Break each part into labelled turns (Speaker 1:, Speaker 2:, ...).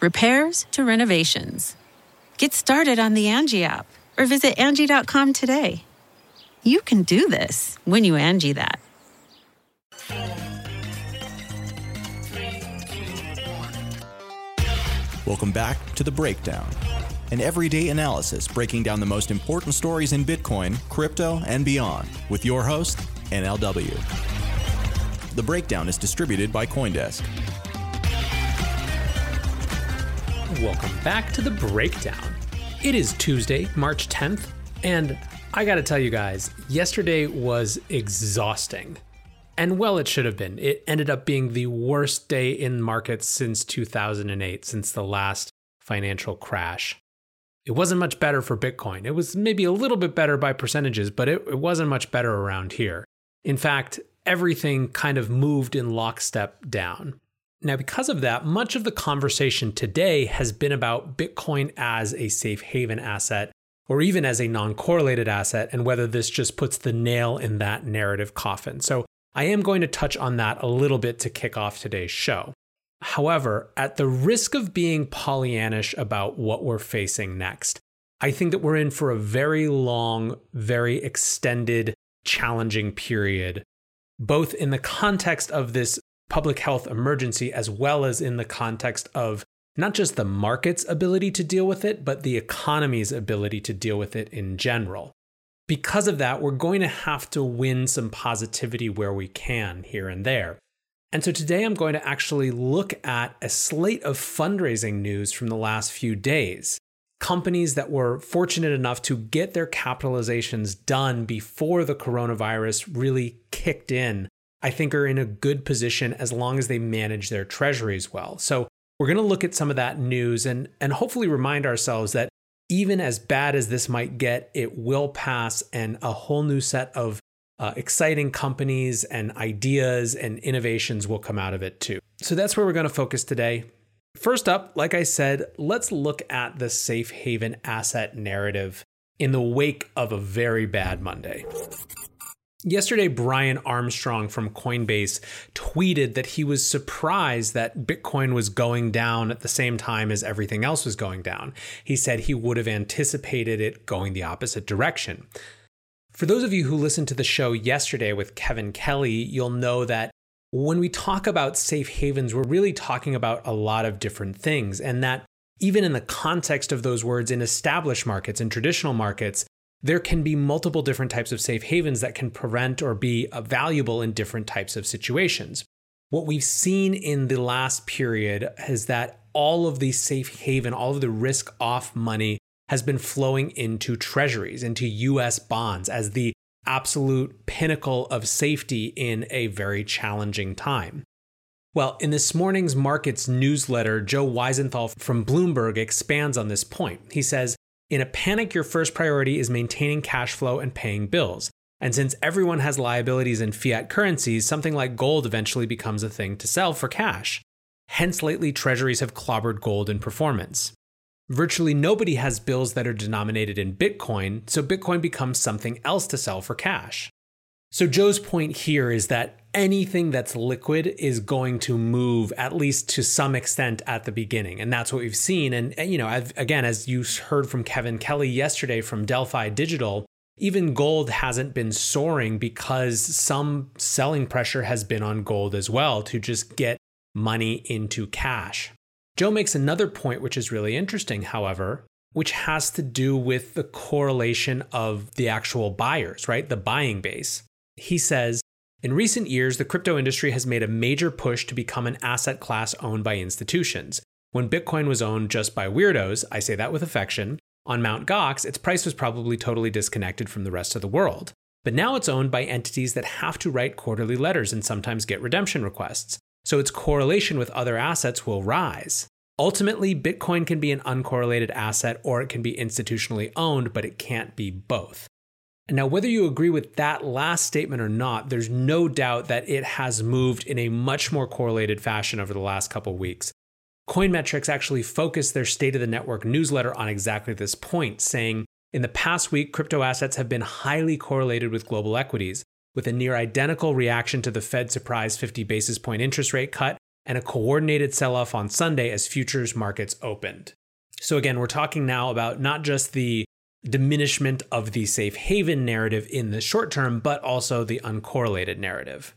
Speaker 1: repairs to renovations. Get started on the Angie app or visit Angie.com today. You can do this when you Angie that.
Speaker 2: Welcome back to The Breakdown, an everyday analysis breaking down the most important stories in Bitcoin, crypto, and beyond with your host, NLW. The Breakdown is distributed by Coindesk.
Speaker 3: Welcome back to the breakdown. It is Tuesday, March 10th, and I gotta tell you guys, yesterday was exhausting. And well, it should have been. It ended up being the worst day in markets since 2008, since the last financial crash. It wasn't much better for Bitcoin. It was maybe a little bit better by percentages, but it, it wasn't much better around here. In fact, everything kind of moved in lockstep down. Now, because of that, much of the conversation today has been about Bitcoin as a safe haven asset or even as a non correlated asset and whether this just puts the nail in that narrative coffin. So, I am going to touch on that a little bit to kick off today's show. However, at the risk of being Pollyannish about what we're facing next, I think that we're in for a very long, very extended, challenging period, both in the context of this public health emergency, as well as in the context of not just the market's ability to deal with it, but the economy's ability to deal with it in general. Because of that, we're going to have to win some positivity where we can here and there. And so today I'm going to actually look at a slate of fundraising news from the last few days. Companies that were fortunate enough to get their capitalizations done before the coronavirus really kicked in I think are in a good position as long as they manage their treasuries well. So we're going to look at some of that news and and hopefully remind ourselves that even as bad as this might get, it will pass and a whole new set of uh, exciting companies and ideas and innovations will come out of it too. So that's where we're going to focus today. First up, like I said, let's look at the safe haven asset narrative in the wake of a very bad Monday. Yesterday, Brian Armstrong from Coinbase tweeted that he was surprised that Bitcoin was going down at the same time as everything else was going down. He said he would have anticipated it going the opposite direction. For those of you who listened to the show yesterday with Kevin Kelly, you'll know that when we talk about safe havens, we're really talking about a lot of different things, and that even in the context of those words in established markets and traditional markets, there can be multiple different types of safe havens that can prevent or be uh, valuable in different types of situations. What we've seen in the last period is that all of the safe haven, all of the risk off money has been flowing into treasuries, into US bonds as the absolute pinnacle of safety in a very challenging time. Well, in this morning's markets newsletter, Joe Weisenthal from Bloomberg expands on this point. He says, in a panic, your first priority is maintaining cash flow and paying bills. And since everyone has liabilities in fiat currencies, something like gold eventually becomes a thing to sell for cash. Hence, lately, treasuries have clobbered gold in performance. Virtually nobody has bills that are denominated in Bitcoin, so Bitcoin becomes something else to sell for cash. So, Joe's point here is that anything that's liquid is going to move at least to some extent at the beginning. And that's what we've seen. And, you know, again, as you heard from Kevin Kelly yesterday from Delphi Digital, even gold hasn't been soaring because some selling pressure has been on gold as well to just get money into cash. Joe makes another point, which is really interesting, however, which has to do with the correlation of the actual buyers, right? The buying base. He says, in recent years, the crypto industry has made a major push to become an asset class owned by institutions. When Bitcoin was owned just by weirdos, I say that with affection, on Mt. Gox, its price was probably totally disconnected from the rest of the world. But now it's owned by entities that have to write quarterly letters and sometimes get redemption requests. So its correlation with other assets will rise. Ultimately, Bitcoin can be an uncorrelated asset or it can be institutionally owned, but it can't be both. Now, whether you agree with that last statement or not, there's no doubt that it has moved in a much more correlated fashion over the last couple weeks. Coinmetrics actually focused their State of the Network newsletter on exactly this point, saying in the past week, crypto assets have been highly correlated with global equities, with a near identical reaction to the Fed surprise 50 basis point interest rate cut and a coordinated sell off on Sunday as futures markets opened. So, again, we're talking now about not just the diminishment of the safe haven narrative in the short term, but also the uncorrelated narrative.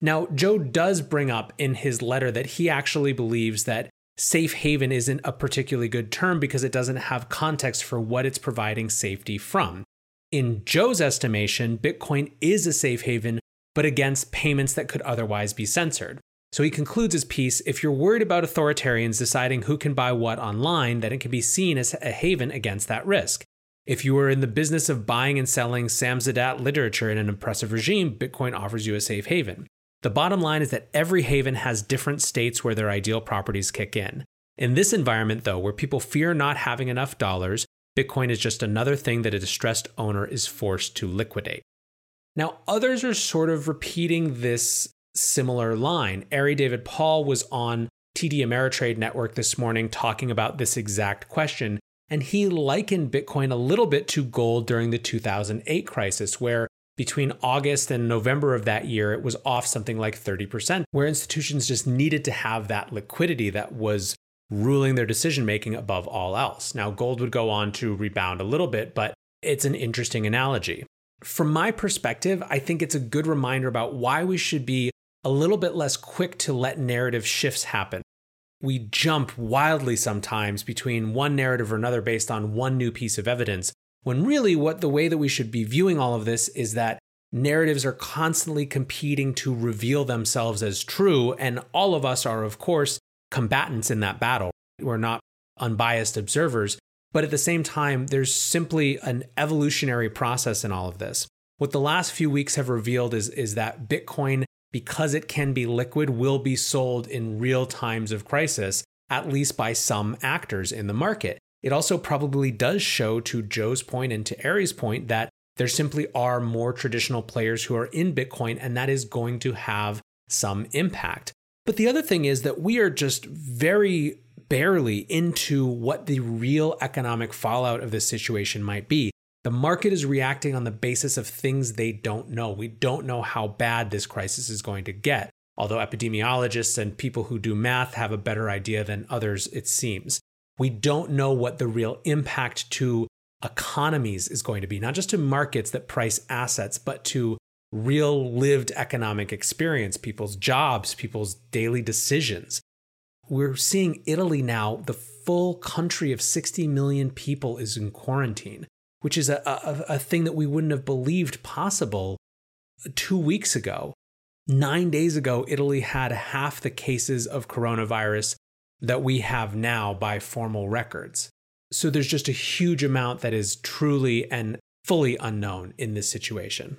Speaker 3: Now, Joe does bring up in his letter that he actually believes that safe haven isn't a particularly good term because it doesn't have context for what it's providing safety from. In Joe's estimation, Bitcoin is a safe haven, but against payments that could otherwise be censored. So he concludes his piece if you're worried about authoritarians deciding who can buy what online, then it can be seen as a haven against that risk. If you are in the business of buying and selling Samizdat literature in an oppressive regime, Bitcoin offers you a safe haven. The bottom line is that every haven has different states where their ideal properties kick in. In this environment, though, where people fear not having enough dollars, Bitcoin is just another thing that a distressed owner is forced to liquidate. Now, others are sort of repeating this similar line. Ari David Paul was on TD Ameritrade Network this morning talking about this exact question, and he likened Bitcoin a little bit to gold during the 2008 crisis, where between August and November of that year, it was off something like 30%, where institutions just needed to have that liquidity that was ruling their decision making above all else. Now, gold would go on to rebound a little bit, but it's an interesting analogy. From my perspective, I think it's a good reminder about why we should be a little bit less quick to let narrative shifts happen. We jump wildly sometimes between one narrative or another based on one new piece of evidence when really, what the way that we should be viewing all of this is that narratives are constantly competing to reveal themselves as true. And all of us are, of course, combatants in that battle. We're not unbiased observers. But at the same time, there's simply an evolutionary process in all of this. What the last few weeks have revealed is, is that Bitcoin, because it can be liquid, will be sold in real times of crisis, at least by some actors in the market. It also probably does show, to Joe's point and to Ari's point, that there simply are more traditional players who are in Bitcoin, and that is going to have some impact. But the other thing is that we are just very barely into what the real economic fallout of this situation might be. The market is reacting on the basis of things they don't know. We don't know how bad this crisis is going to get, although epidemiologists and people who do math have a better idea than others, it seems we don't know what the real impact to economies is going to be, not just to markets that price assets, but to real lived economic experience, people's jobs, people's daily decisions. We're seeing Italy now, the full country of 60 million people is in quarantine, which is a, a, a thing that we wouldn't have believed possible two weeks ago. Nine days ago, Italy had half the cases of coronavirus that we have now by formal records. So there's just a huge amount that is truly and fully unknown in this situation.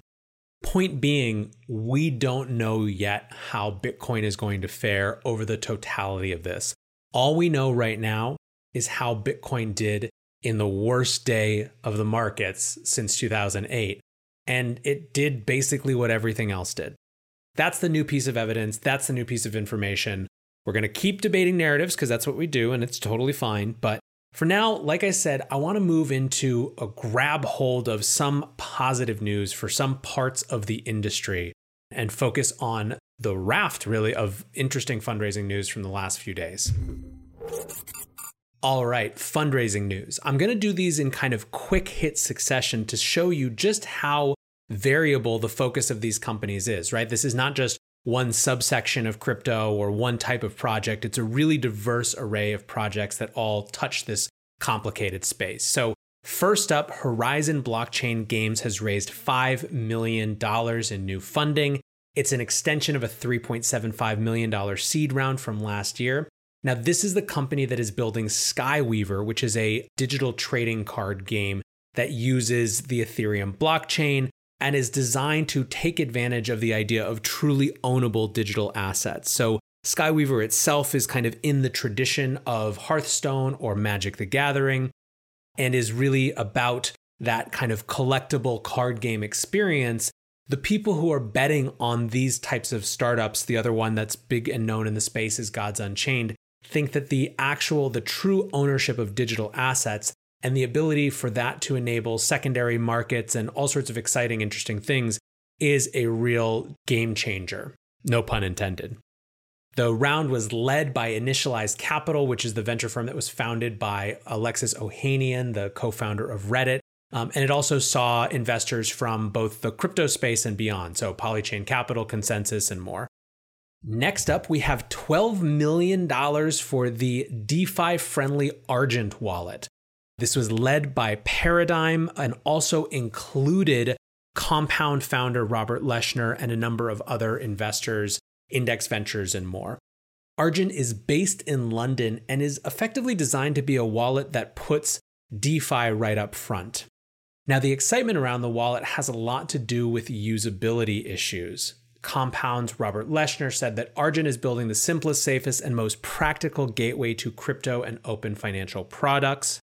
Speaker 3: Point being, we don't know yet how Bitcoin is going to fare over the totality of this. All we know right now is how Bitcoin did in the worst day of the markets since 2008. And it did basically what everything else did. That's the new piece of evidence. That's the new piece of information. We're going to keep debating narratives because that's what we do and it's totally fine. But for now, like I said, I want to move into a grab hold of some positive news for some parts of the industry and focus on the raft, really, of interesting fundraising news from the last few days. All right, fundraising news. I'm going to do these in kind of quick hit succession to show you just how variable the focus of these companies is, right? This is not just one subsection of crypto or one type of project. It's a really diverse array of projects that all touch this complicated space. So, first up, Horizon Blockchain Games has raised $5 million in new funding. It's an extension of a $3.75 million seed round from last year. Now, this is the company that is building Skyweaver, which is a digital trading card game that uses the Ethereum blockchain and is designed to take advantage of the idea of truly ownable digital assets. So, Skyweaver itself is kind of in the tradition of Hearthstone or Magic the Gathering and is really about that kind of collectible card game experience. The people who are betting on these types of startups, the other one that's big and known in the space is Gods Unchained, think that the actual, the true ownership of digital assets and the ability for that to enable secondary markets and all sorts of exciting, interesting things is a real game changer. No pun intended. The round was led by Initialized Capital, which is the venture firm that was founded by Alexis Ohanian, the co founder of Reddit. Um, and it also saw investors from both the crypto space and beyond, so Polychain Capital, Consensus, and more. Next up, we have $12 million for the DeFi friendly Argent wallet. This was led by Paradigm and also included Compound founder Robert Leshner and a number of other investors, Index Ventures, and more. Argent is based in London and is effectively designed to be a wallet that puts DeFi right up front. Now, the excitement around the wallet has a lot to do with usability issues. Compound's Robert Leshner said that Argent is building the simplest, safest, and most practical gateway to crypto and open financial products.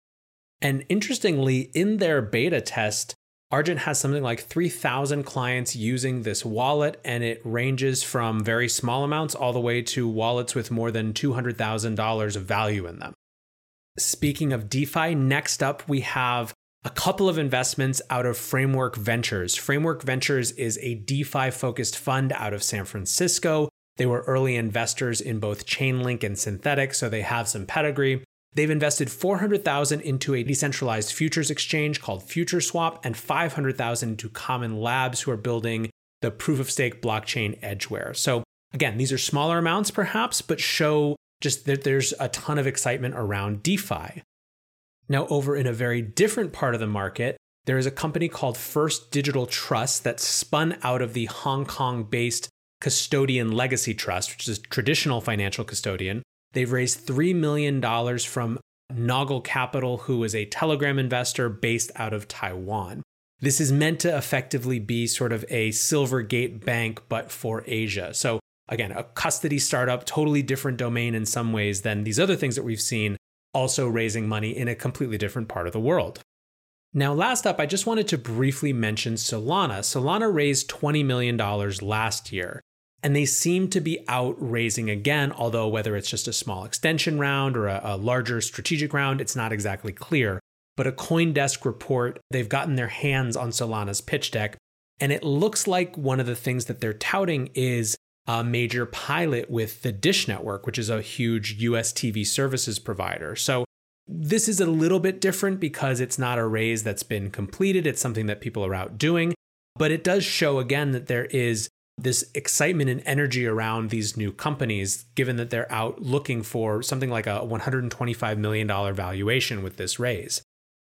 Speaker 3: And interestingly, in their beta test, Argent has something like 3,000 clients using this wallet, and it ranges from very small amounts all the way to wallets with more than $200,000 of value in them. Speaking of DeFi, next up we have a couple of investments out of Framework Ventures. Framework Ventures is a DeFi focused fund out of San Francisco. They were early investors in both Chainlink and Synthetix, so they have some pedigree. They've invested 400,000 into a decentralized futures exchange called FutureSwap and 500,000 into Common Labs who are building the proof of stake blockchain Edgeware. So again, these are smaller amounts perhaps, but show just that there's a ton of excitement around DeFi. Now, over in a very different part of the market, there is a company called First Digital Trust that spun out of the Hong Kong based Custodian Legacy Trust, which is traditional financial custodian. They've raised $3 million from Noggle Capital, who is a Telegram investor based out of Taiwan. This is meant to effectively be sort of a Silvergate bank, but for Asia. So, again, a custody startup, totally different domain in some ways than these other things that we've seen also raising money in a completely different part of the world. Now, last up, I just wanted to briefly mention Solana. Solana raised $20 million last year, and they seem to be out raising again, although whether it's just a small extension round or a, a larger strategic round, it's not exactly clear. But a Coindesk report, they've gotten their hands on Solana's pitch deck, and it looks like one of the things that they're touting is a major pilot with the Dish Network, which is a huge US TV services provider. So this is a little bit different because it's not a raise that's been completed. It's something that people are out doing. But it does show again that there is this excitement and energy around these new companies, given that they're out looking for something like a $125 million valuation with this raise.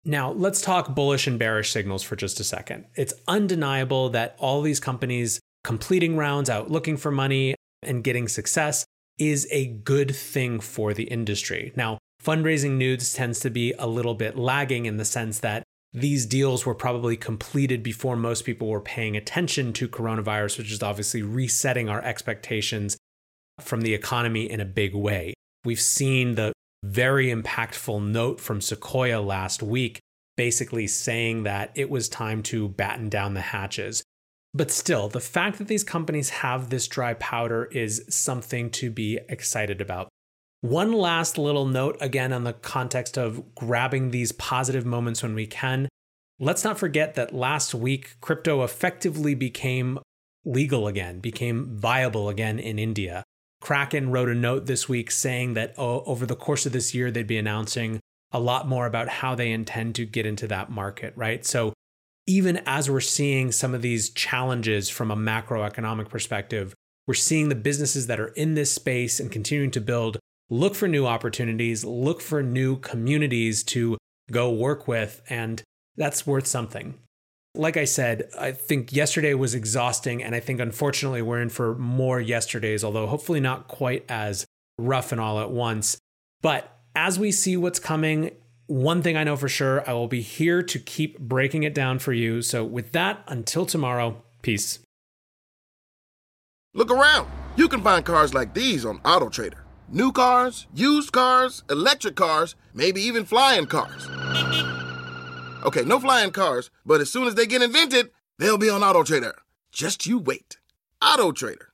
Speaker 3: Now, let's talk bullish and bearish signals for just a second. It's undeniable that all these companies completing rounds, out looking for money, and getting success is a good thing for the industry. Now, fundraising news tends to be a little bit lagging in the sense that these deals were probably completed before most people were paying attention to coronavirus, which is obviously resetting our expectations from the economy in a big way. We've seen the very impactful note from Sequoia last week, basically saying that it was time to batten down the hatches. But still, the fact that these companies have this dry powder is something to be excited about. One last little note again on the context of grabbing these positive moments when we can. Let's not forget that last week, crypto effectively became legal again, became viable again in India. Kraken wrote a note this week saying that oh, over the course of this year, they'd be announcing a lot more about how they intend to get into that market, right? So even as we're seeing some of these challenges from a macroeconomic perspective, we're seeing the businesses that are in this space and continuing to build look for new opportunities, look for new communities to go work with, and that's worth something. Like I said, I think yesterday was exhausting, and I think unfortunately we're in for more yesterdays, although hopefully not quite as rough and all at once. But as we see what's coming, one thing I know for sure, I will be here to keep breaking it down for you. So, with that, until tomorrow, peace.
Speaker 4: Look around. You can find cars like these on AutoTrader. New cars, used cars, electric cars, maybe even flying cars. Okay, no flying cars, but as soon as they get invented, they'll be on AutoTrader. Just you wait. AutoTrader.